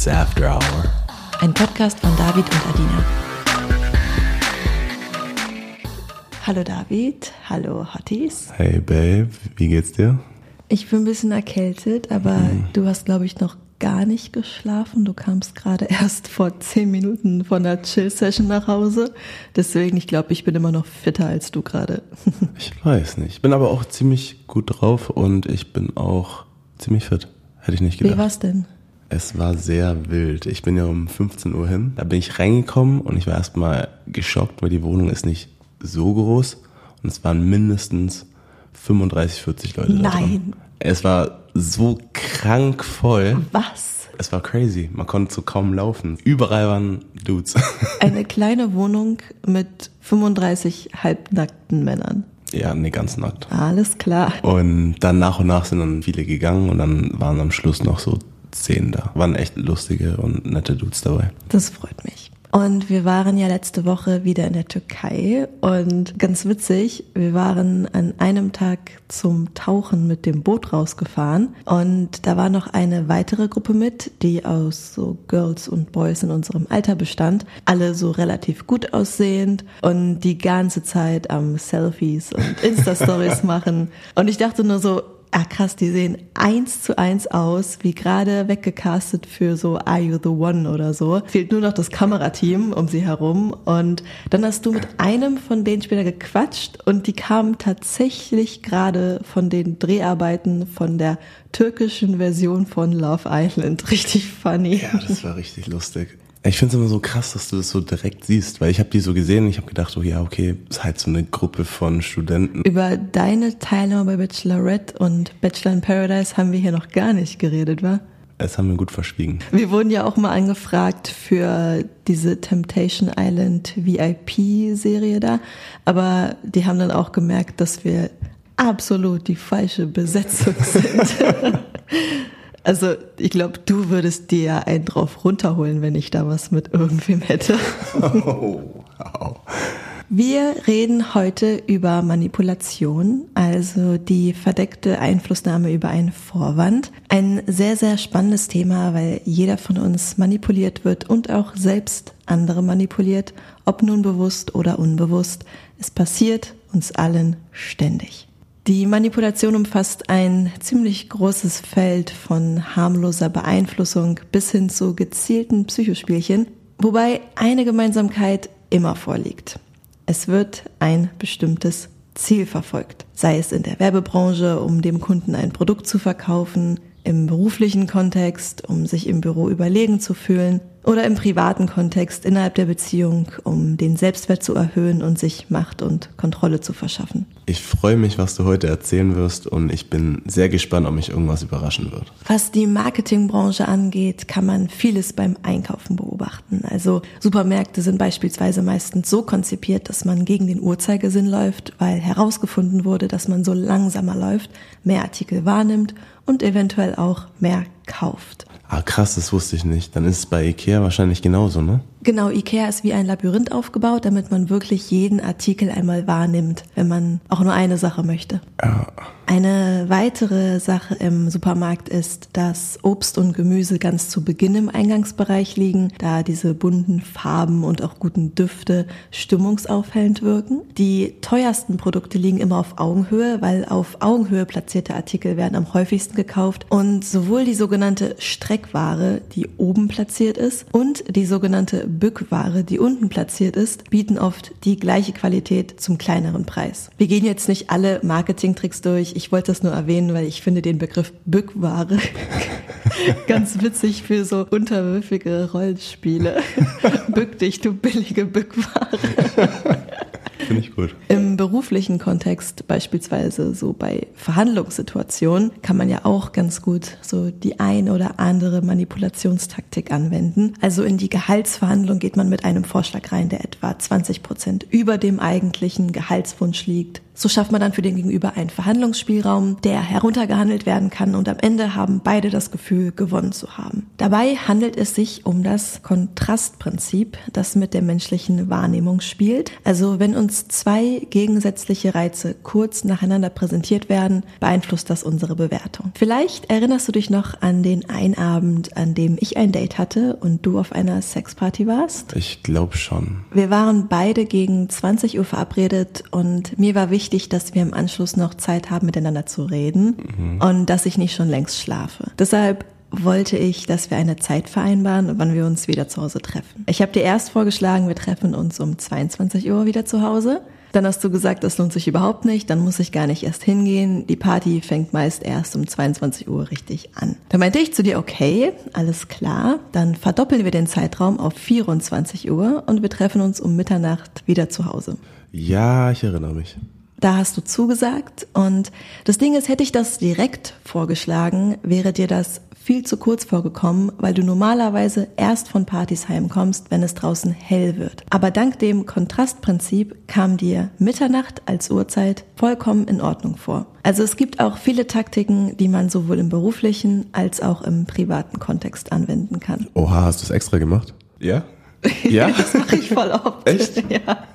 It's After Hour. Ein Podcast von David und Adina. Hallo David, hallo Hotties. Hey Babe, wie geht's dir? Ich bin ein bisschen erkältet, aber Mhm. du hast, glaube ich, noch gar nicht geschlafen. Du kamst gerade erst vor zehn Minuten von der Chill-Session nach Hause. Deswegen, ich glaube, ich bin immer noch fitter als du gerade. Ich weiß nicht. Ich bin aber auch ziemlich gut drauf und ich bin auch ziemlich fit. Hätte ich nicht Wie gedacht. war's denn? Es war sehr wild. Ich bin ja um 15 Uhr hin. Da bin ich reingekommen und ich war erstmal geschockt, weil die Wohnung ist nicht so groß und es waren mindestens 35, 40 Leute da drin. Nein. Es war so krank voll. Was? Es war crazy. Man konnte so kaum laufen. Überall waren Dudes. Eine kleine Wohnung mit 35 halbnackten Männern. ja, nee, ganz nackt. Alles klar. Und dann nach und nach sind dann viele gegangen und dann waren am Schluss noch so zehn da. Waren echt lustige und nette Dudes dabei. Das freut mich. Und wir waren ja letzte Woche wieder in der Türkei und ganz witzig, wir waren an einem Tag zum Tauchen mit dem Boot rausgefahren und da war noch eine weitere Gruppe mit, die aus so Girls und Boys in unserem Alter bestand, alle so relativ gut aussehend und die ganze Zeit am Selfies und Insta-Stories machen und ich dachte nur so, Ah krass, die sehen eins zu eins aus, wie gerade weggecastet für so Are You the One oder so. Fehlt nur noch das Kamerateam um sie herum. Und dann hast du mit einem von denen später gequatscht und die kamen tatsächlich gerade von den Dreharbeiten von der türkischen Version von Love Island. Richtig funny. Ja, das war richtig lustig. Ich finde es immer so krass, dass du das so direkt siehst, weil ich habe die so gesehen und ich habe gedacht, oh ja, okay, ist halt so eine Gruppe von Studenten. Über deine Teilnahme bei Bachelorette und Bachelor in Paradise haben wir hier noch gar nicht geredet, wa? Es haben wir gut verschwiegen. Wir wurden ja auch mal angefragt für diese Temptation Island VIP-Serie da, aber die haben dann auch gemerkt, dass wir absolut die falsche Besetzung sind. Also ich glaube, du würdest dir ja einen drauf runterholen, wenn ich da was mit irgendwem hätte. Oh, wow. Wir reden heute über Manipulation, also die verdeckte Einflussnahme über einen Vorwand. Ein sehr, sehr spannendes Thema, weil jeder von uns manipuliert wird und auch selbst andere manipuliert, ob nun bewusst oder unbewusst. Es passiert uns allen ständig. Die Manipulation umfasst ein ziemlich großes Feld von harmloser Beeinflussung bis hin zu gezielten Psychospielchen, wobei eine Gemeinsamkeit immer vorliegt. Es wird ein bestimmtes Ziel verfolgt, sei es in der Werbebranche, um dem Kunden ein Produkt zu verkaufen, im beruflichen Kontext, um sich im Büro überlegen zu fühlen oder im privaten Kontext innerhalb der Beziehung, um den Selbstwert zu erhöhen und sich Macht und Kontrolle zu verschaffen. Ich freue mich, was du heute erzählen wirst und ich bin sehr gespannt, ob mich irgendwas überraschen wird. Was die Marketingbranche angeht, kann man vieles beim Einkaufen beobachten. Also Supermärkte sind beispielsweise meistens so konzipiert, dass man gegen den Uhrzeigersinn läuft, weil herausgefunden wurde, dass man so langsamer läuft, mehr Artikel wahrnimmt und eventuell auch mehr kauft. Ah, krass, das wusste ich nicht. Dann ist es bei Ikea wahrscheinlich genauso, ne? Genau, Ikea ist wie ein Labyrinth aufgebaut, damit man wirklich jeden Artikel einmal wahrnimmt, wenn man auch nur eine Sache möchte. Ja. Eine weitere Sache im Supermarkt ist, dass Obst und Gemüse ganz zu Beginn im Eingangsbereich liegen, da diese bunten Farben und auch guten Düfte stimmungsaufhellend wirken. Die teuersten Produkte liegen immer auf Augenhöhe, weil auf Augenhöhe platzierte Artikel werden am häufigsten gekauft und sowohl die sogenannte Streckware, die oben platziert ist, und die sogenannte Bückware, die unten platziert ist, bieten oft die gleiche Qualität zum kleineren Preis. Wir gehen jetzt nicht alle Marketingtricks durch. Ich wollte das nur erwähnen, weil ich finde den Begriff Bückware ganz witzig für so unterwürfige Rollenspiele. Bück dich, du billige Bückware. Finde ich gut. Im beruflichen Kontext, beispielsweise so bei Verhandlungssituationen, kann man ja auch ganz gut so die ein oder andere Manipulationstaktik anwenden. Also in die Gehaltsverhandlung geht man mit einem Vorschlag rein, der etwa 20 Prozent über dem eigentlichen Gehaltswunsch liegt. So schafft man dann für den Gegenüber einen Verhandlungsspielraum, der heruntergehandelt werden kann und am Ende haben beide das Gefühl, gewonnen zu haben. Dabei handelt es sich um das Kontrastprinzip, das mit der menschlichen Wahrnehmung spielt. Also wenn uns uns zwei gegensätzliche Reize kurz nacheinander präsentiert werden, beeinflusst das unsere Bewertung. Vielleicht erinnerst du dich noch an den einen Abend, an dem ich ein Date hatte und du auf einer Sexparty warst? Ich glaube schon. Wir waren beide gegen 20 Uhr verabredet und mir war wichtig, dass wir im Anschluss noch Zeit haben, miteinander zu reden mhm. und dass ich nicht schon längst schlafe. Deshalb wollte ich, dass wir eine Zeit vereinbaren, wann wir uns wieder zu Hause treffen. Ich habe dir erst vorgeschlagen, wir treffen uns um 22 Uhr wieder zu Hause. Dann hast du gesagt, das lohnt sich überhaupt nicht, dann muss ich gar nicht erst hingehen. Die Party fängt meist erst um 22 Uhr richtig an. Da meinte ich zu dir, okay, alles klar, dann verdoppeln wir den Zeitraum auf 24 Uhr und wir treffen uns um Mitternacht wieder zu Hause. Ja, ich erinnere mich. Da hast du zugesagt und das Ding ist, hätte ich das direkt vorgeschlagen, wäre dir das viel zu kurz vorgekommen, weil du normalerweise erst von Partys heimkommst, wenn es draußen hell wird. Aber dank dem Kontrastprinzip kam dir Mitternacht als Uhrzeit vollkommen in Ordnung vor. Also es gibt auch viele Taktiken, die man sowohl im beruflichen als auch im privaten Kontext anwenden kann. Oha, hast du es extra gemacht? Ja? Ja? das mache ich voll oft. Echt? Ja.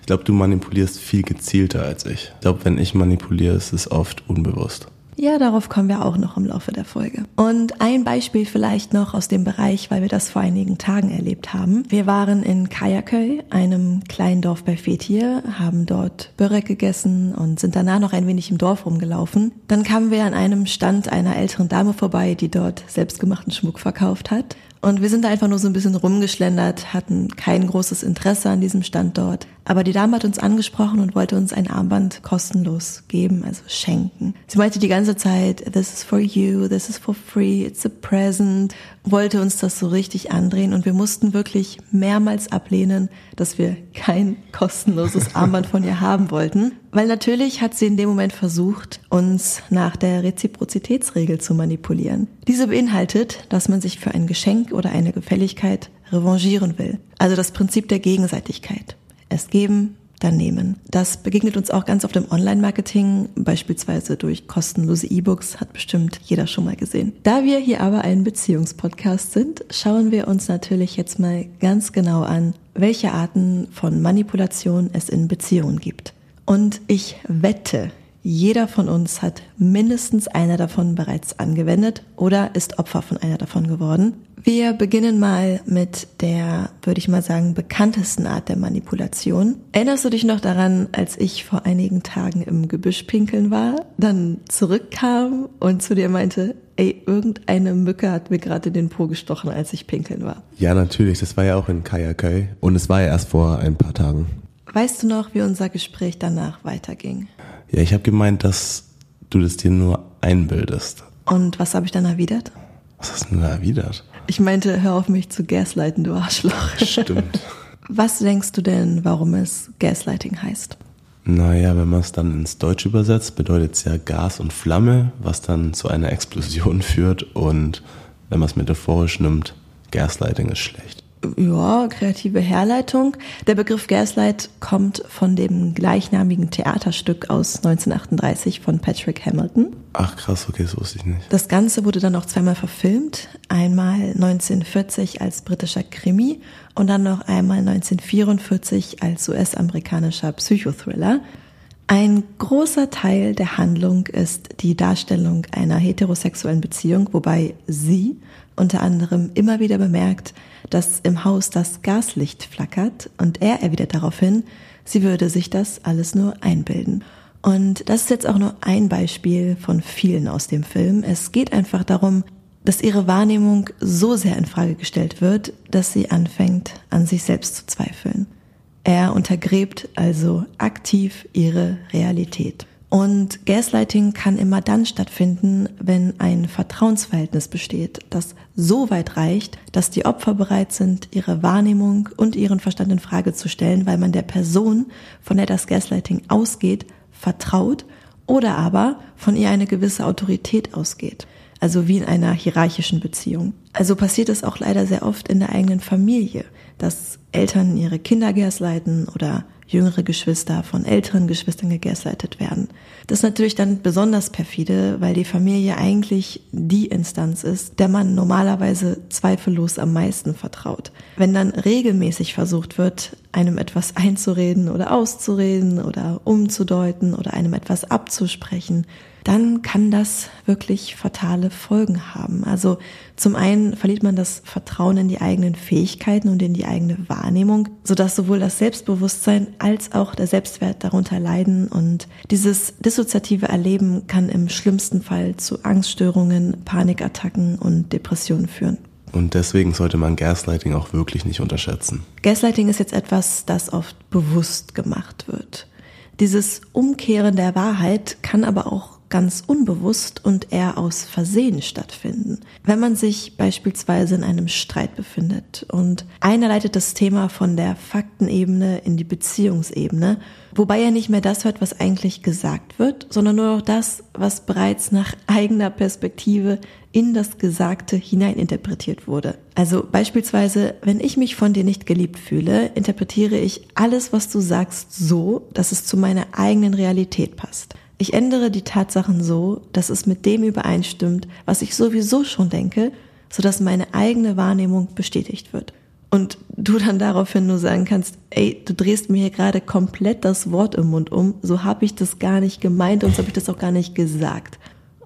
ich glaube, du manipulierst viel gezielter als ich. Ich glaube, wenn ich manipuliere, ist es oft unbewusst. Ja, darauf kommen wir auch noch im Laufe der Folge. Und ein Beispiel vielleicht noch aus dem Bereich, weil wir das vor einigen Tagen erlebt haben. Wir waren in Kajaköy, einem kleinen Dorf bei Fethiye, haben dort Börek gegessen und sind danach noch ein wenig im Dorf rumgelaufen. Dann kamen wir an einem Stand einer älteren Dame vorbei, die dort selbstgemachten Schmuck verkauft hat. Und wir sind da einfach nur so ein bisschen rumgeschlendert, hatten kein großes Interesse an diesem Standort. Aber die Dame hat uns angesprochen und wollte uns ein Armband kostenlos geben, also schenken. Sie meinte die ganze Zeit, this is for you, this is for free, it's a present, wollte uns das so richtig andrehen und wir mussten wirklich mehrmals ablehnen, dass wir kein kostenloses Armband von ihr haben wollten. Weil natürlich hat sie in dem Moment versucht, uns nach der Reziprozitätsregel zu manipulieren. Diese beinhaltet, dass man sich für ein Geschenk oder eine Gefälligkeit revanchieren will. Also das Prinzip der Gegenseitigkeit. Es geben, dann nehmen. Das begegnet uns auch ganz oft im Online-Marketing, beispielsweise durch kostenlose E-Books, hat bestimmt jeder schon mal gesehen. Da wir hier aber ein Beziehungspodcast sind, schauen wir uns natürlich jetzt mal ganz genau an, welche Arten von Manipulation es in Beziehungen gibt. Und ich wette, jeder von uns hat mindestens einer davon bereits angewendet oder ist Opfer von einer davon geworden. Wir beginnen mal mit der, würde ich mal sagen, bekanntesten Art der Manipulation. Erinnerst du dich noch daran, als ich vor einigen Tagen im Gebüsch pinkeln war, dann zurückkam und zu dir meinte, ey, irgendeine Mücke hat mir gerade den Po gestochen, als ich pinkeln war. Ja, natürlich. Das war ja auch in Kayakai. Und es war ja erst vor ein paar Tagen. Weißt du noch, wie unser Gespräch danach weiterging? Ja, ich habe gemeint, dass du das dir nur einbildest. Und was habe ich dann erwidert? Was hast du denn da erwidert? Ich meinte, hör auf mich zu gaslighten, du Arschloch. Stimmt. Was denkst du denn, warum es Gaslighting heißt? Naja, wenn man es dann ins Deutsche übersetzt, bedeutet es ja Gas und Flamme, was dann zu einer Explosion führt. Und wenn man es metaphorisch nimmt, Gaslighting ist schlecht ja, kreative Herleitung. Der Begriff Gaslight kommt von dem gleichnamigen Theaterstück aus 1938 von Patrick Hamilton. Ach krass, okay, das wusste ich nicht. Das Ganze wurde dann noch zweimal verfilmt. Einmal 1940 als britischer Krimi und dann noch einmal 1944 als US-amerikanischer Psychothriller. Ein großer Teil der Handlung ist die Darstellung einer heterosexuellen Beziehung, wobei sie unter anderem immer wieder bemerkt, dass im Haus das Gaslicht flackert und er erwidert daraufhin, sie würde sich das alles nur einbilden. Und das ist jetzt auch nur ein Beispiel von vielen aus dem Film. Es geht einfach darum, dass ihre Wahrnehmung so sehr in Frage gestellt wird, dass sie anfängt, an sich selbst zu zweifeln. Er untergräbt also aktiv ihre Realität. Und Gaslighting kann immer dann stattfinden, wenn ein Vertrauensverhältnis besteht, das so weit reicht, dass die Opfer bereit sind, ihre Wahrnehmung und ihren Verstand in Frage zu stellen, weil man der Person, von der das Gaslighting ausgeht, vertraut oder aber von ihr eine gewisse Autorität ausgeht. Also wie in einer hierarchischen Beziehung. Also passiert es auch leider sehr oft in der eigenen Familie. dass Eltern ihre Kinder gaslighten oder jüngere Geschwister von älteren Geschwistern gegaslightet werden. Das ist natürlich dann besonders perfide, weil die Familie eigentlich die Instanz ist, der man normalerweise zweifellos am meisten vertraut. Wenn dann regelmäßig versucht wird, einem etwas einzureden oder auszureden oder umzudeuten oder einem etwas abzusprechen, dann kann das wirklich fatale Folgen haben. Also zum einen verliert man das Vertrauen in die eigenen Fähigkeiten und in die eigene Wahrnehmung, sodass sowohl das Selbstbewusstsein als auch der Selbstwert darunter leiden und dieses dissoziative Erleben kann im schlimmsten Fall zu Angststörungen, Panikattacken und Depressionen führen. Und deswegen sollte man Gaslighting auch wirklich nicht unterschätzen. Gaslighting ist jetzt etwas, das oft bewusst gemacht wird. Dieses Umkehren der Wahrheit kann aber auch ganz unbewusst und eher aus Versehen stattfinden. Wenn man sich beispielsweise in einem Streit befindet und einer leitet das Thema von der Faktenebene in die Beziehungsebene, wobei er nicht mehr das hört, was eigentlich gesagt wird, sondern nur noch das, was bereits nach eigener Perspektive in das Gesagte hineininterpretiert wurde. Also beispielsweise, wenn ich mich von dir nicht geliebt fühle, interpretiere ich alles, was du sagst, so, dass es zu meiner eigenen Realität passt. Ich ändere die Tatsachen so, dass es mit dem übereinstimmt, was ich sowieso schon denke, sodass meine eigene Wahrnehmung bestätigt wird. Und du dann daraufhin nur sagen kannst, ey, du drehst mir hier gerade komplett das Wort im Mund um, so habe ich das gar nicht gemeint und so habe ich das auch gar nicht gesagt.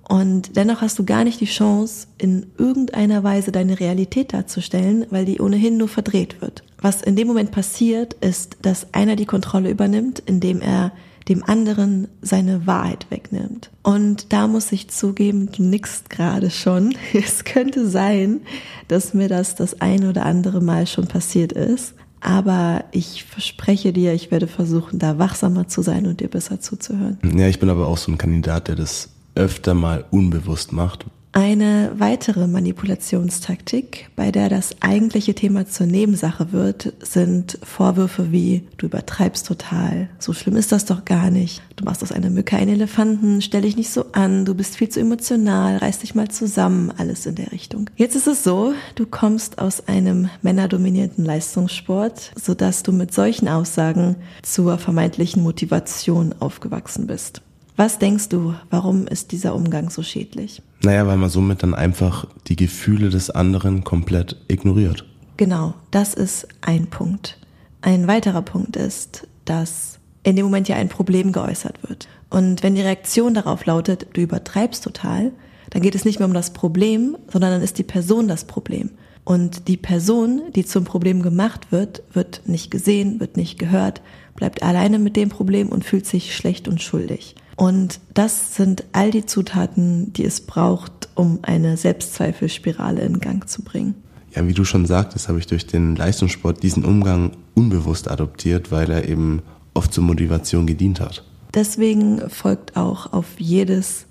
Und dennoch hast du gar nicht die Chance, in irgendeiner Weise deine Realität darzustellen, weil die ohnehin nur verdreht wird. Was in dem Moment passiert, ist, dass einer die Kontrolle übernimmt, indem er dem anderen seine Wahrheit wegnimmt. Und da muss ich zugeben, du nickst gerade schon. Es könnte sein, dass mir das das ein oder andere Mal schon passiert ist. Aber ich verspreche dir, ich werde versuchen, da wachsamer zu sein und dir besser zuzuhören. Ja, ich bin aber auch so ein Kandidat, der das öfter mal unbewusst macht, eine weitere Manipulationstaktik, bei der das eigentliche Thema zur Nebensache wird, sind Vorwürfe wie du übertreibst total, so schlimm ist das doch gar nicht, du machst aus einer Mücke einen Elefanten, stell dich nicht so an, du bist viel zu emotional, reiß dich mal zusammen, alles in der Richtung. Jetzt ist es so, du kommst aus einem männerdominierten Leistungssport, sodass du mit solchen Aussagen zur vermeintlichen Motivation aufgewachsen bist. Was denkst du, warum ist dieser Umgang so schädlich? Naja, weil man somit dann einfach die Gefühle des anderen komplett ignoriert. Genau, das ist ein Punkt. Ein weiterer Punkt ist, dass in dem Moment ja ein Problem geäußert wird. Und wenn die Reaktion darauf lautet, du übertreibst total, dann geht es nicht mehr um das Problem, sondern dann ist die Person das Problem. Und die Person, die zum Problem gemacht wird, wird nicht gesehen, wird nicht gehört, bleibt alleine mit dem Problem und fühlt sich schlecht und schuldig. Und das sind all die Zutaten, die es braucht, um eine Selbstzweifelspirale in Gang zu bringen. Ja, wie du schon sagtest, habe ich durch den Leistungssport diesen Umgang unbewusst adoptiert, weil er eben oft zur Motivation gedient hat. Deswegen folgt auch auf jedes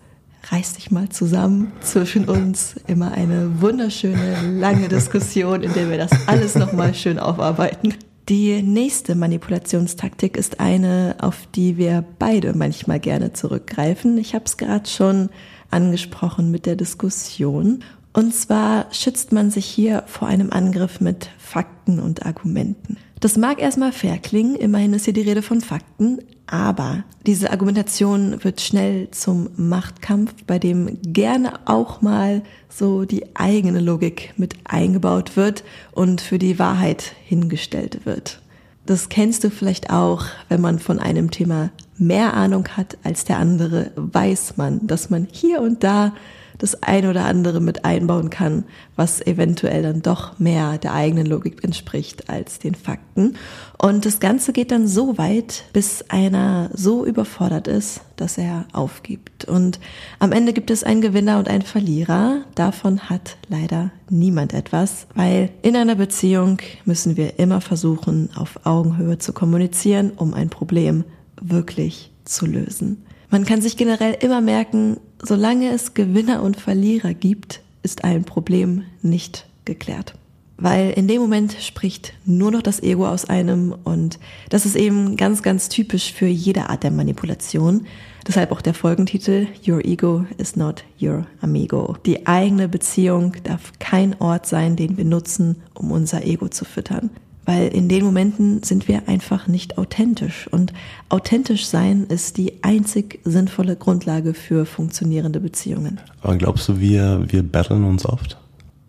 Reiß dich mal zusammen zwischen uns immer eine wunderschöne lange Diskussion, in der wir das alles nochmal schön aufarbeiten. Die nächste Manipulationstaktik ist eine, auf die wir beide manchmal gerne zurückgreifen. Ich habe es gerade schon angesprochen mit der Diskussion. Und zwar schützt man sich hier vor einem Angriff mit Fakten und Argumenten. Das mag erstmal fair klingen, immerhin ist hier die Rede von Fakten, aber diese Argumentation wird schnell zum Machtkampf, bei dem gerne auch mal so die eigene Logik mit eingebaut wird und für die Wahrheit hingestellt wird. Das kennst du vielleicht auch, wenn man von einem Thema mehr Ahnung hat als der andere, weiß man, dass man hier und da das ein oder andere mit einbauen kann, was eventuell dann doch mehr der eigenen Logik entspricht als den Fakten. Und das Ganze geht dann so weit, bis einer so überfordert ist, dass er aufgibt. Und am Ende gibt es einen Gewinner und einen Verlierer. Davon hat leider niemand etwas, weil in einer Beziehung müssen wir immer versuchen, auf Augenhöhe zu kommunizieren, um ein Problem wirklich zu lösen. Man kann sich generell immer merken, solange es Gewinner und Verlierer gibt, ist ein Problem nicht geklärt. Weil in dem Moment spricht nur noch das Ego aus einem und das ist eben ganz, ganz typisch für jede Art der Manipulation. Deshalb auch der Folgentitel Your Ego is not your amigo. Die eigene Beziehung darf kein Ort sein, den wir nutzen, um unser Ego zu füttern. Weil in den Momenten sind wir einfach nicht authentisch. Und authentisch sein ist die einzig sinnvolle Grundlage für funktionierende Beziehungen. Aber glaubst du, wir, wir battlen uns oft?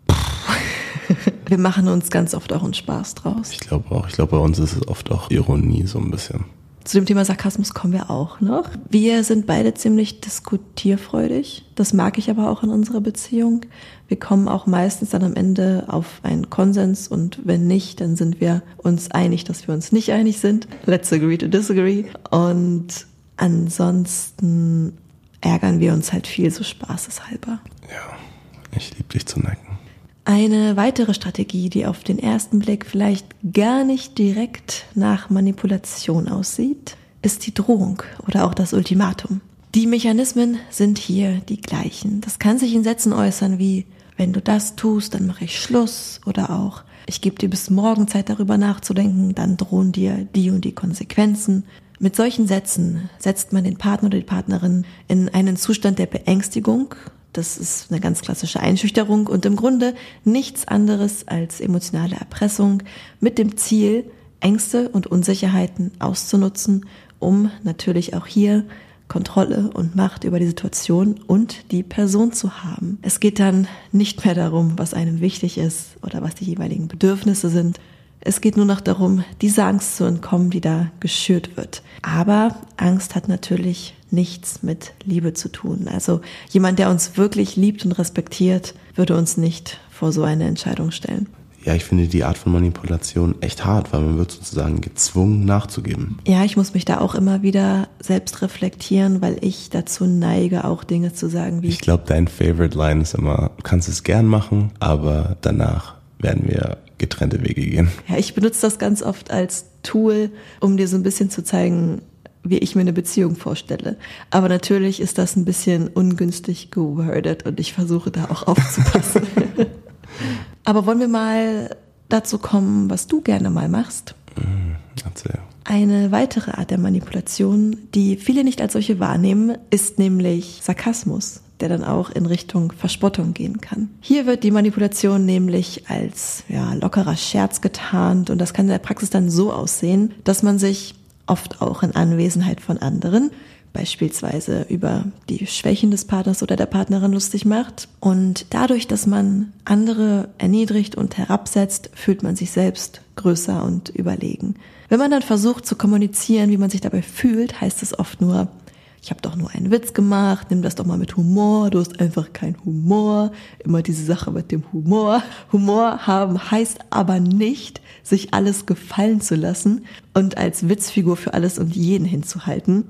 wir machen uns ganz oft auch einen Spaß draus. Ich glaube auch. Ich glaube, bei uns ist es oft auch Ironie so ein bisschen. Zu dem Thema Sarkasmus kommen wir auch noch. Wir sind beide ziemlich diskutierfreudig. Das mag ich aber auch in unserer Beziehung. Wir kommen auch meistens dann am Ende auf einen Konsens und wenn nicht, dann sind wir uns einig, dass wir uns nicht einig sind. Let's agree to disagree. Und ansonsten ärgern wir uns halt viel so spaßeshalber. Ja, ich liebe dich zu necken. Eine weitere Strategie, die auf den ersten Blick vielleicht gar nicht direkt nach Manipulation aussieht, ist die Drohung oder auch das Ultimatum. Die Mechanismen sind hier die gleichen. Das kann sich in Sätzen äußern wie, wenn du das tust, dann mache ich Schluss oder auch, ich gebe dir bis morgen Zeit darüber nachzudenken, dann drohen dir die und die Konsequenzen. Mit solchen Sätzen setzt man den Partner oder die Partnerin in einen Zustand der Beängstigung das ist eine ganz klassische Einschüchterung und im Grunde nichts anderes als emotionale Erpressung mit dem Ziel, Ängste und Unsicherheiten auszunutzen, um natürlich auch hier Kontrolle und Macht über die Situation und die Person zu haben. Es geht dann nicht mehr darum, was einem wichtig ist oder was die jeweiligen Bedürfnisse sind, es geht nur noch darum, dieser Angst zu entkommen, die da geschürt wird. Aber Angst hat natürlich nichts mit Liebe zu tun. Also jemand, der uns wirklich liebt und respektiert, würde uns nicht vor so eine Entscheidung stellen. Ja, ich finde die Art von Manipulation echt hart, weil man wird sozusagen gezwungen nachzugeben. Ja, ich muss mich da auch immer wieder selbst reflektieren, weil ich dazu neige, auch Dinge zu sagen wie. Ich glaube, dein Favorite Line ist immer, du kannst es gern machen, aber danach werden wir getrennte Wege gehen. Ja, ich benutze das ganz oft als Tool, um dir so ein bisschen zu zeigen, wie ich mir eine Beziehung vorstelle. Aber natürlich ist das ein bisschen ungünstig gewordet und ich versuche da auch aufzupassen. Aber wollen wir mal dazu kommen, was du gerne mal machst? Mm, erzähl. Eine weitere Art der Manipulation, die viele nicht als solche wahrnehmen, ist nämlich Sarkasmus der dann auch in Richtung Verspottung gehen kann. Hier wird die Manipulation nämlich als ja, lockerer Scherz getarnt und das kann in der Praxis dann so aussehen, dass man sich oft auch in Anwesenheit von anderen beispielsweise über die Schwächen des Partners oder der Partnerin lustig macht. Und dadurch, dass man andere erniedrigt und herabsetzt, fühlt man sich selbst größer und überlegen. Wenn man dann versucht zu kommunizieren, wie man sich dabei fühlt, heißt es oft nur, ich habe doch nur einen Witz gemacht, nimm das doch mal mit Humor, du hast einfach keinen Humor, immer diese Sache mit dem Humor. Humor haben heißt aber nicht, sich alles gefallen zu lassen und als Witzfigur für alles und jeden hinzuhalten.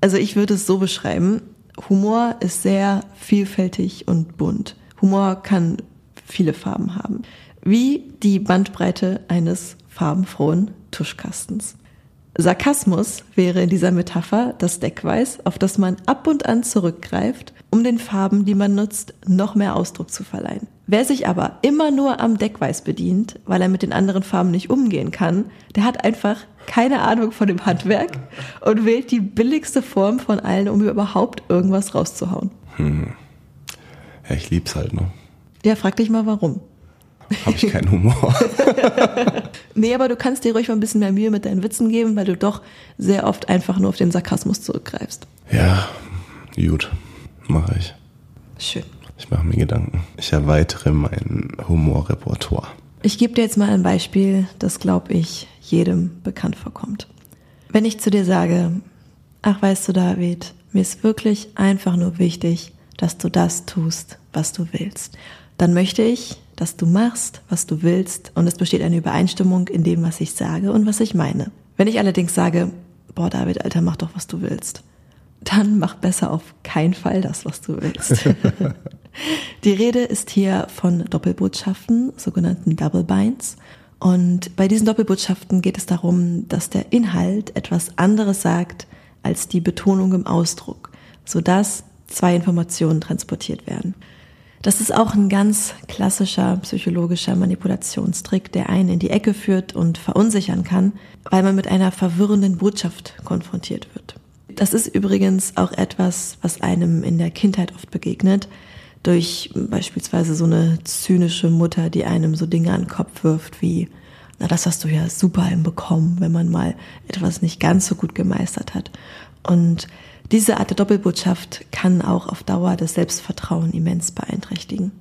Also ich würde es so beschreiben, Humor ist sehr vielfältig und bunt. Humor kann viele Farben haben, wie die Bandbreite eines farbenfrohen Tuschkastens. Sarkasmus wäre in dieser Metapher das Deckweiß, auf das man ab und an zurückgreift, um den Farben, die man nutzt, noch mehr Ausdruck zu verleihen. Wer sich aber immer nur am Deckweiß bedient, weil er mit den anderen Farben nicht umgehen kann, der hat einfach keine Ahnung von dem Handwerk und wählt die billigste Form von allen, um überhaupt irgendwas rauszuhauen. Hm. Ja, ich lieb's halt, ne? Ja, frag dich mal warum. Habe ich keinen Humor. nee, aber du kannst dir ruhig mal ein bisschen mehr Mühe mit deinen Witzen geben, weil du doch sehr oft einfach nur auf den Sarkasmus zurückgreifst. Ja, gut, mache ich. Schön. Ich mache mir Gedanken. Ich erweitere mein Humorrepertoire. Ich gebe dir jetzt mal ein Beispiel, das, glaube ich, jedem bekannt vorkommt. Wenn ich zu dir sage, ach weißt du, David, mir ist wirklich einfach nur wichtig, dass du das tust, was du willst, dann möchte ich, dass du machst, was du willst und es besteht eine Übereinstimmung in dem, was ich sage und was ich meine. Wenn ich allerdings sage, boah David, Alter, mach doch, was du willst, dann mach besser auf keinen Fall das, was du willst. Die Rede ist hier von Doppelbotschaften, sogenannten Double Binds. Und bei diesen Doppelbotschaften geht es darum, dass der Inhalt etwas anderes sagt als die Betonung im Ausdruck, sodass zwei Informationen transportiert werden. Das ist auch ein ganz klassischer psychologischer Manipulationstrick, der einen in die Ecke führt und verunsichern kann, weil man mit einer verwirrenden Botschaft konfrontiert wird. Das ist übrigens auch etwas, was einem in der Kindheit oft begegnet, durch beispielsweise so eine zynische Mutter, die einem so Dinge an den Kopf wirft wie, na, das hast du ja super hinbekommen, wenn man mal etwas nicht ganz so gut gemeistert hat. Und diese Art der Doppelbotschaft kann auch auf Dauer das Selbstvertrauen immens beeinträchtigen.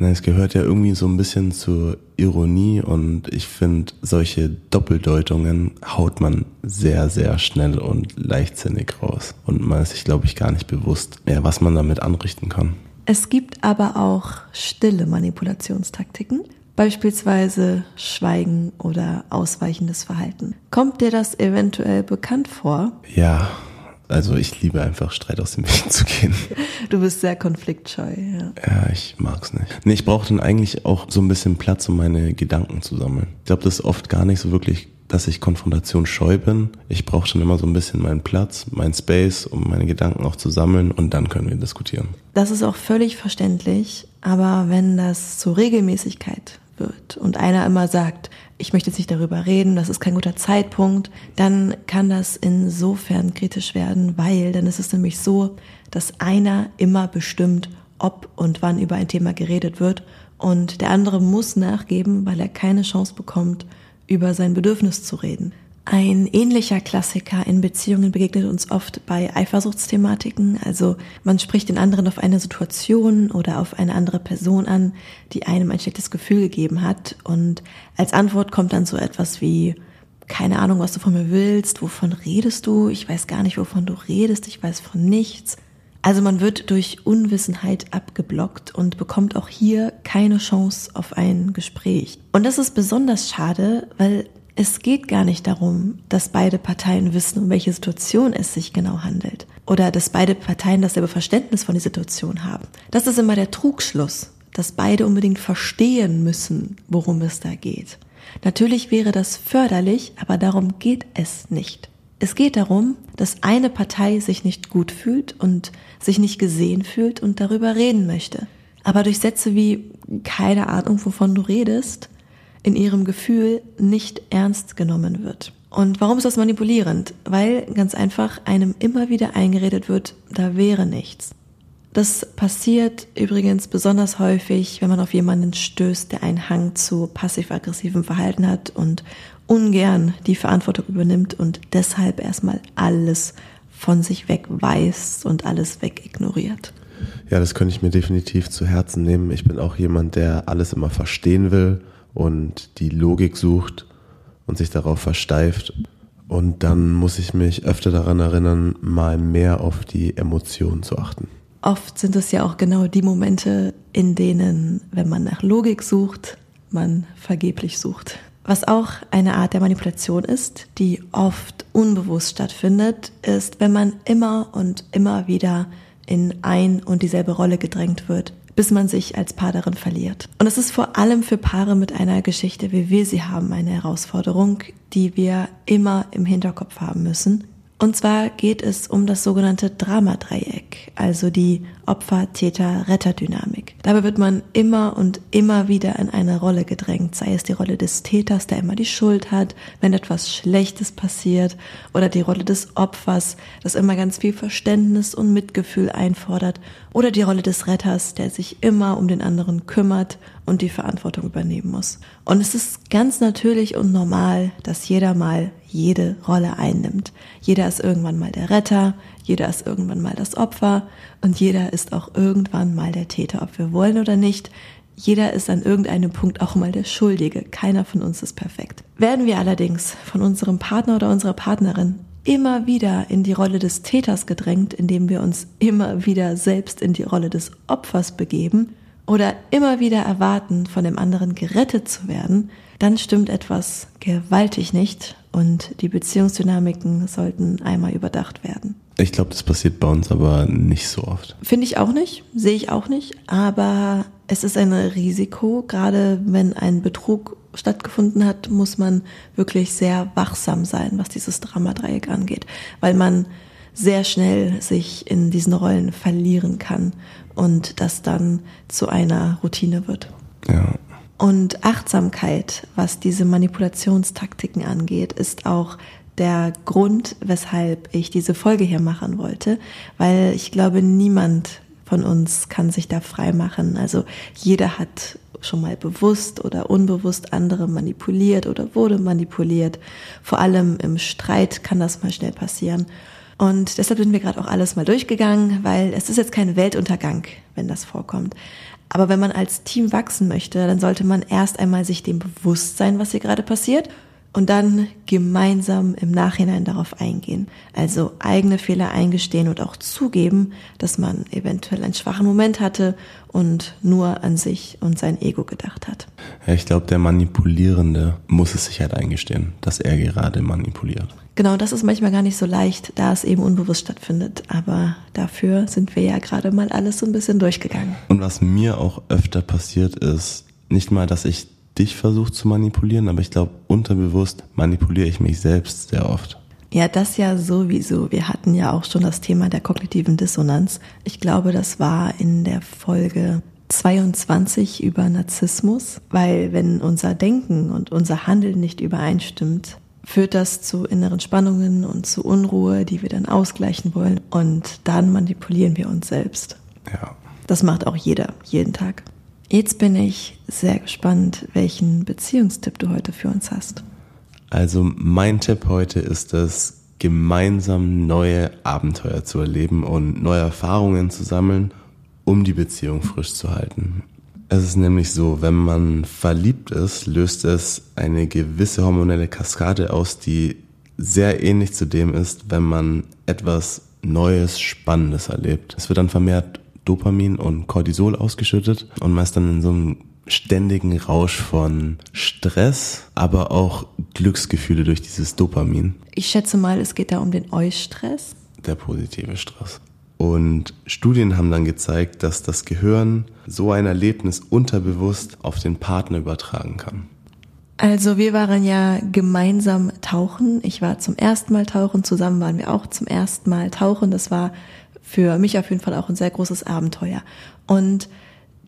Es gehört ja irgendwie so ein bisschen zur Ironie und ich finde, solche Doppeldeutungen haut man sehr, sehr schnell und leichtsinnig raus. Und man ist sich, glaube ich, gar nicht bewusst, ja, was man damit anrichten kann. Es gibt aber auch stille Manipulationstaktiken, beispielsweise Schweigen oder ausweichendes Verhalten. Kommt dir das eventuell bekannt vor? Ja, also ich liebe einfach Streit aus dem Weg zu gehen. Du bist sehr konfliktscheu, ja. Ja, ich mag's nicht. Nee, ich brauche dann eigentlich auch so ein bisschen Platz, um meine Gedanken zu sammeln. Ich glaube, das ist oft gar nicht so wirklich, dass ich Konfrontation scheu bin. Ich brauche schon immer so ein bisschen meinen Platz, meinen Space, um meine Gedanken auch zu sammeln und dann können wir diskutieren. Das ist auch völlig verständlich, aber wenn das zur Regelmäßigkeit wird und einer immer sagt, ich möchte jetzt nicht darüber reden, das ist kein guter Zeitpunkt, dann kann das insofern kritisch werden, weil dann ist es nämlich so, dass einer immer bestimmt, ob und wann über ein Thema geredet wird und der andere muss nachgeben, weil er keine Chance bekommt, über sein Bedürfnis zu reden. Ein ähnlicher Klassiker in Beziehungen begegnet uns oft bei Eifersuchtsthematiken. Also man spricht den anderen auf eine Situation oder auf eine andere Person an, die einem ein schlechtes Gefühl gegeben hat. Und als Antwort kommt dann so etwas wie, keine Ahnung, was du von mir willst, wovon redest du, ich weiß gar nicht, wovon du redest, ich weiß von nichts. Also man wird durch Unwissenheit abgeblockt und bekommt auch hier keine Chance auf ein Gespräch. Und das ist besonders schade, weil es geht gar nicht darum, dass beide Parteien wissen, um welche Situation es sich genau handelt. Oder dass beide Parteien dasselbe Verständnis von der Situation haben. Das ist immer der Trugschluss, dass beide unbedingt verstehen müssen, worum es da geht. Natürlich wäre das förderlich, aber darum geht es nicht. Es geht darum, dass eine Partei sich nicht gut fühlt und sich nicht gesehen fühlt und darüber reden möchte. Aber durch Sätze wie keine Ahnung, wovon du redest, in ihrem Gefühl nicht ernst genommen wird. Und warum ist das manipulierend? Weil ganz einfach einem immer wieder eingeredet wird, da wäre nichts. Das passiert übrigens besonders häufig, wenn man auf jemanden stößt, der einen Hang zu passiv-aggressivem Verhalten hat und ungern die Verantwortung übernimmt und deshalb erstmal alles von sich weg weiß und alles wegignoriert. Ja, das könnte ich mir definitiv zu Herzen nehmen. Ich bin auch jemand, der alles immer verstehen will und die Logik sucht und sich darauf versteift. Und dann muss ich mich öfter daran erinnern, mal mehr auf die Emotionen zu achten. Oft sind es ja auch genau die Momente, in denen, wenn man nach Logik sucht, man vergeblich sucht. Was auch eine Art der Manipulation ist, die oft unbewusst stattfindet, ist, wenn man immer und immer wieder in ein und dieselbe Rolle gedrängt wird bis man sich als Paar darin verliert. Und es ist vor allem für Paare mit einer Geschichte, wie wir sie haben, eine Herausforderung, die wir immer im Hinterkopf haben müssen. Und zwar geht es um das sogenannte Dramadreieck, also die Opfer-Täter-Retter-Dynamik. Dabei wird man immer und immer wieder in eine Rolle gedrängt, sei es die Rolle des Täters, der immer die Schuld hat, wenn etwas Schlechtes passiert, oder die Rolle des Opfers, das immer ganz viel Verständnis und Mitgefühl einfordert, oder die Rolle des Retters, der sich immer um den anderen kümmert und die Verantwortung übernehmen muss. Und es ist ganz natürlich und normal, dass jeder mal jede Rolle einnimmt. Jeder ist irgendwann mal der Retter, jeder ist irgendwann mal das Opfer und jeder ist auch irgendwann mal der Täter, ob wir wollen oder nicht. Jeder ist an irgendeinem Punkt auch mal der Schuldige. Keiner von uns ist perfekt. Werden wir allerdings von unserem Partner oder unserer Partnerin immer wieder in die Rolle des Täters gedrängt, indem wir uns immer wieder selbst in die Rolle des Opfers begeben oder immer wieder erwarten, von dem anderen gerettet zu werden, dann stimmt etwas gewaltig nicht und die Beziehungsdynamiken sollten einmal überdacht werden. Ich glaube, das passiert bei uns aber nicht so oft. Finde ich auch nicht, sehe ich auch nicht, aber es ist ein Risiko, gerade wenn ein Betrug stattgefunden hat, muss man wirklich sehr wachsam sein, was dieses Dramadreieck angeht, weil man sehr schnell sich in diesen Rollen verlieren kann und das dann zu einer Routine wird. Ja. Und Achtsamkeit, was diese Manipulationstaktiken angeht, ist auch der Grund, weshalb ich diese Folge hier machen wollte, weil ich glaube, niemand von uns kann sich da frei machen. Also jeder hat schon mal bewusst oder unbewusst andere manipuliert oder wurde manipuliert. Vor allem im Streit kann das mal schnell passieren. Und deshalb sind wir gerade auch alles mal durchgegangen, weil es ist jetzt kein Weltuntergang, wenn das vorkommt. Aber wenn man als Team wachsen möchte, dann sollte man erst einmal sich dem bewusst sein, was hier gerade passiert und dann gemeinsam im Nachhinein darauf eingehen. Also eigene Fehler eingestehen und auch zugeben, dass man eventuell einen schwachen Moment hatte und nur an sich und sein Ego gedacht hat. Ja, ich glaube, der Manipulierende muss es sich halt eingestehen, dass er gerade manipuliert. Genau, das ist manchmal gar nicht so leicht, da es eben unbewusst stattfindet. Aber dafür sind wir ja gerade mal alles so ein bisschen durchgegangen. Und was mir auch öfter passiert ist, nicht mal, dass ich dich versuche zu manipulieren, aber ich glaube, unterbewusst manipuliere ich mich selbst sehr oft. Ja, das ja sowieso. Wir hatten ja auch schon das Thema der kognitiven Dissonanz. Ich glaube, das war in der Folge 22 über Narzissmus, weil wenn unser Denken und unser Handeln nicht übereinstimmt, führt das zu inneren Spannungen und zu Unruhe, die wir dann ausgleichen wollen. Und dann manipulieren wir uns selbst. Ja. Das macht auch jeder, jeden Tag. Jetzt bin ich sehr gespannt, welchen Beziehungstipp du heute für uns hast. Also mein Tipp heute ist es, gemeinsam neue Abenteuer zu erleben und neue Erfahrungen zu sammeln, um die Beziehung frisch zu halten. Es ist nämlich so, wenn man verliebt ist, löst es eine gewisse hormonelle Kaskade aus, die sehr ähnlich zu dem ist, wenn man etwas Neues, Spannendes erlebt. Es wird dann vermehrt Dopamin und Cortisol ausgeschüttet und man ist dann in so einem ständigen Rausch von Stress, aber auch Glücksgefühle durch dieses Dopamin. Ich schätze mal, es geht da um den Eustress. Der positive Stress. Und Studien haben dann gezeigt, dass das Gehirn so ein Erlebnis unterbewusst auf den Partner übertragen kann. Also wir waren ja gemeinsam tauchen. Ich war zum ersten Mal tauchen, zusammen waren wir auch zum ersten Mal tauchen. Das war für mich auf jeden Fall auch ein sehr großes Abenteuer. Und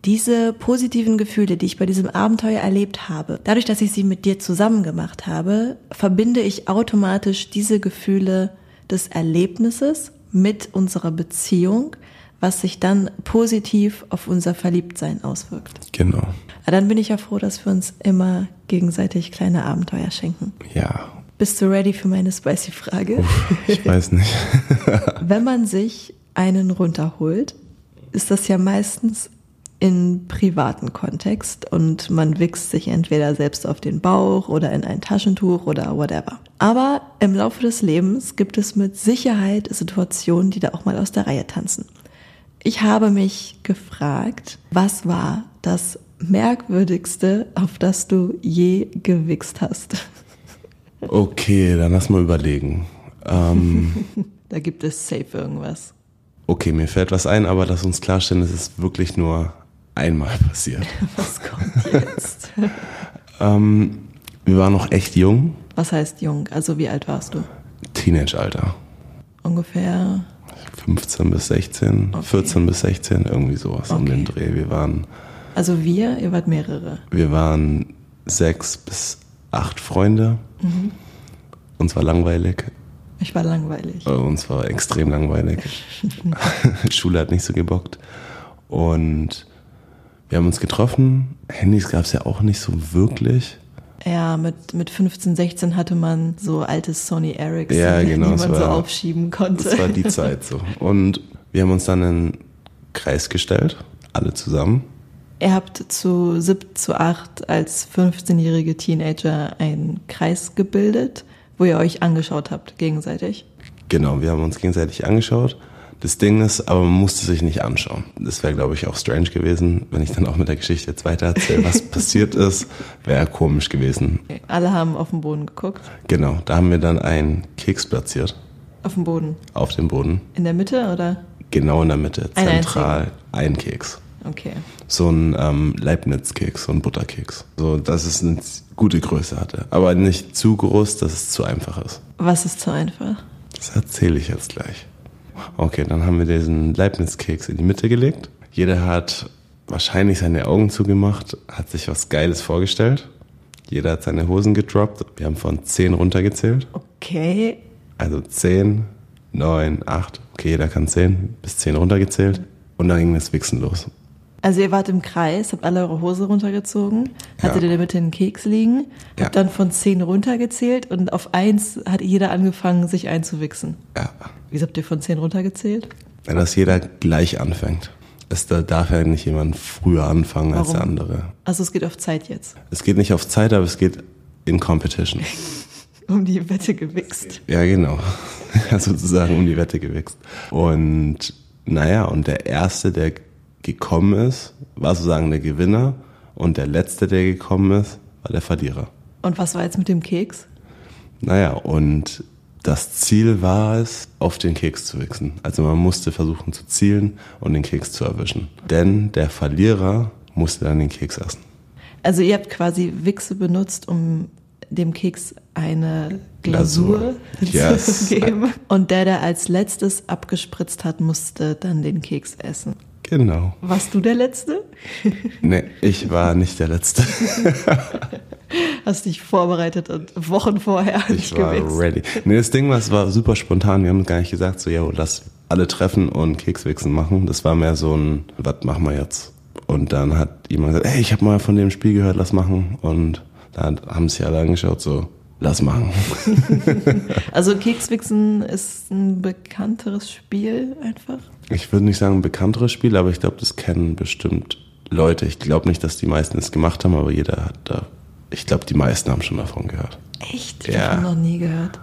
diese positiven Gefühle, die ich bei diesem Abenteuer erlebt habe, dadurch, dass ich sie mit dir zusammen gemacht habe, verbinde ich automatisch diese Gefühle des Erlebnisses mit unserer Beziehung, was sich dann positiv auf unser Verliebtsein auswirkt. Genau. Dann bin ich ja froh, dass wir uns immer gegenseitig kleine Abenteuer schenken. Ja. Bist du ready für meine spicy Frage? Uff, ich weiß nicht. Wenn man sich einen runterholt, ist das ja meistens in privaten Kontext und man wichst sich entweder selbst auf den Bauch oder in ein Taschentuch oder whatever. Aber im Laufe des Lebens gibt es mit Sicherheit Situationen, die da auch mal aus der Reihe tanzen. Ich habe mich gefragt, was war das merkwürdigste, auf das du je gewichst hast? Okay, dann lass mal überlegen. Ähm, da gibt es safe irgendwas. Okay, mir fällt was ein, aber lass uns klarstellen, es ist wirklich nur einmal passiert. Was kommt jetzt? ähm, wir waren noch echt jung. Was heißt jung? Also wie alt warst du? Teenage-Alter. Ungefähr 15 bis 16, okay. 14 bis 16, irgendwie sowas okay. um den Dreh. Wir waren. Also wir, ihr wart mehrere. Wir waren sechs bis acht Freunde. Mhm. Uns war langweilig. Ich war langweilig. Uns war extrem langweilig. Schule hat nicht so gebockt. Und wir haben uns getroffen. Handys gab es ja auch nicht so wirklich. Ja, mit, mit 15, 16 hatte man so altes Sony Ericsson, ja, genau, die man war, so aufschieben konnte. Das war die Zeit so. Und wir haben uns dann in einen Kreis gestellt, alle zusammen. Ihr habt zu sieb, zu acht als 15-jährige Teenager einen Kreis gebildet, wo ihr euch angeschaut habt, gegenseitig. Genau, wir haben uns gegenseitig angeschaut das Ding ist, aber man musste sich nicht anschauen. Das wäre, glaube ich, auch strange gewesen, wenn ich dann auch mit der Geschichte jetzt weiter erzähle, was passiert ist, wäre komisch gewesen. Okay. Alle haben auf den Boden geguckt. Genau, da haben wir dann einen Keks platziert. Auf dem Boden? Auf dem Boden. In der Mitte oder? Genau in der Mitte, ein zentral, ein Keks. Okay. So ein ähm, Leibniz-Keks, so ein Butterkeks. So, dass es eine gute Größe hatte. Aber nicht zu groß, dass es zu einfach ist. Was ist zu einfach? Das erzähle ich jetzt gleich. Okay, dann haben wir diesen Leibniz-Keks in die Mitte gelegt. Jeder hat wahrscheinlich seine Augen zugemacht, hat sich was Geiles vorgestellt. Jeder hat seine Hosen gedroppt. Wir haben von 10 runtergezählt. Okay. Also 10, 9, 8. Okay, jeder kann 10 bis 10 runtergezählt. Und dann ging das Wichsen los. Also ihr wart im Kreis, habt alle eure Hose runtergezogen, hattet Ja. in der Mitte einen Keks liegen, Ja. habt dann von zehn runtergezählt und auf eins hat jeder angefangen, sich einzuwichsen. Ja. Wieso habt ihr von zehn runtergezählt? ja. Dass jeder gleich anfängt. Es da darf ja nicht jemand früher anfangen als Warum? der andere. Also es geht auf Zeit jetzt. Es geht nicht auf Zeit, aber es geht in Competition. Um die Wette gewichst. Ja, genau. Ja, sozusagen um die Wette gewichst. Und naja, und der Erste, der gekommen ist, war sozusagen der Gewinner. Und der Letzte, der gekommen ist, war der Verlierer. Und was war jetzt mit dem Keks? Naja, und das Ziel war es, auf den Keks zu wichsen. Also man musste versuchen zu zielen und den Keks zu erwischen. Denn der Verlierer musste dann den Keks essen. Also ihr habt quasi Wichse benutzt, um dem Keks eine Glasur, Glasur. Yes. zu geben. Und der, der als letztes abgespritzt hat, musste dann den Keks essen. Genau. Warst du der Letzte? Nee, ich war nicht der Letzte. Hast dich vorbereitet und Wochen vorher Ich nicht war gewichst. ready. Nee, das Ding war, es war super spontan. Wir haben gar nicht gesagt, so, ja, lass alle treffen und Kekswichsen machen. Das war mehr so ein, was machen wir jetzt? Und dann hat jemand gesagt, ey, ich habe mal von dem Spiel gehört, lass machen. Und dann haben sich alle angeschaut, so, lass machen. Also Kekswichsen ist ein bekannteres Spiel einfach. Ich würde nicht sagen ein bekannteres Spiel, aber ich glaube, das kennen bestimmt Leute. Ich glaube nicht, dass die meisten es gemacht haben, aber jeder hat da, ich glaube, die meisten haben schon davon gehört. Echt? Ich Ja. habe noch nie gehört.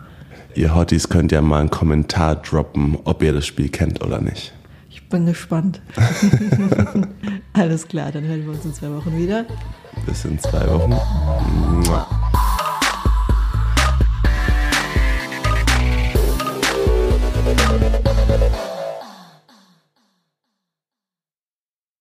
Ihr Hotties könnt ja mal einen Kommentar droppen, ob ihr das Spiel kennt oder nicht. Ich bin gespannt. Alles klar, dann hören wir uns in zwei Wochen wieder. Bis in zwei Wochen. Mua.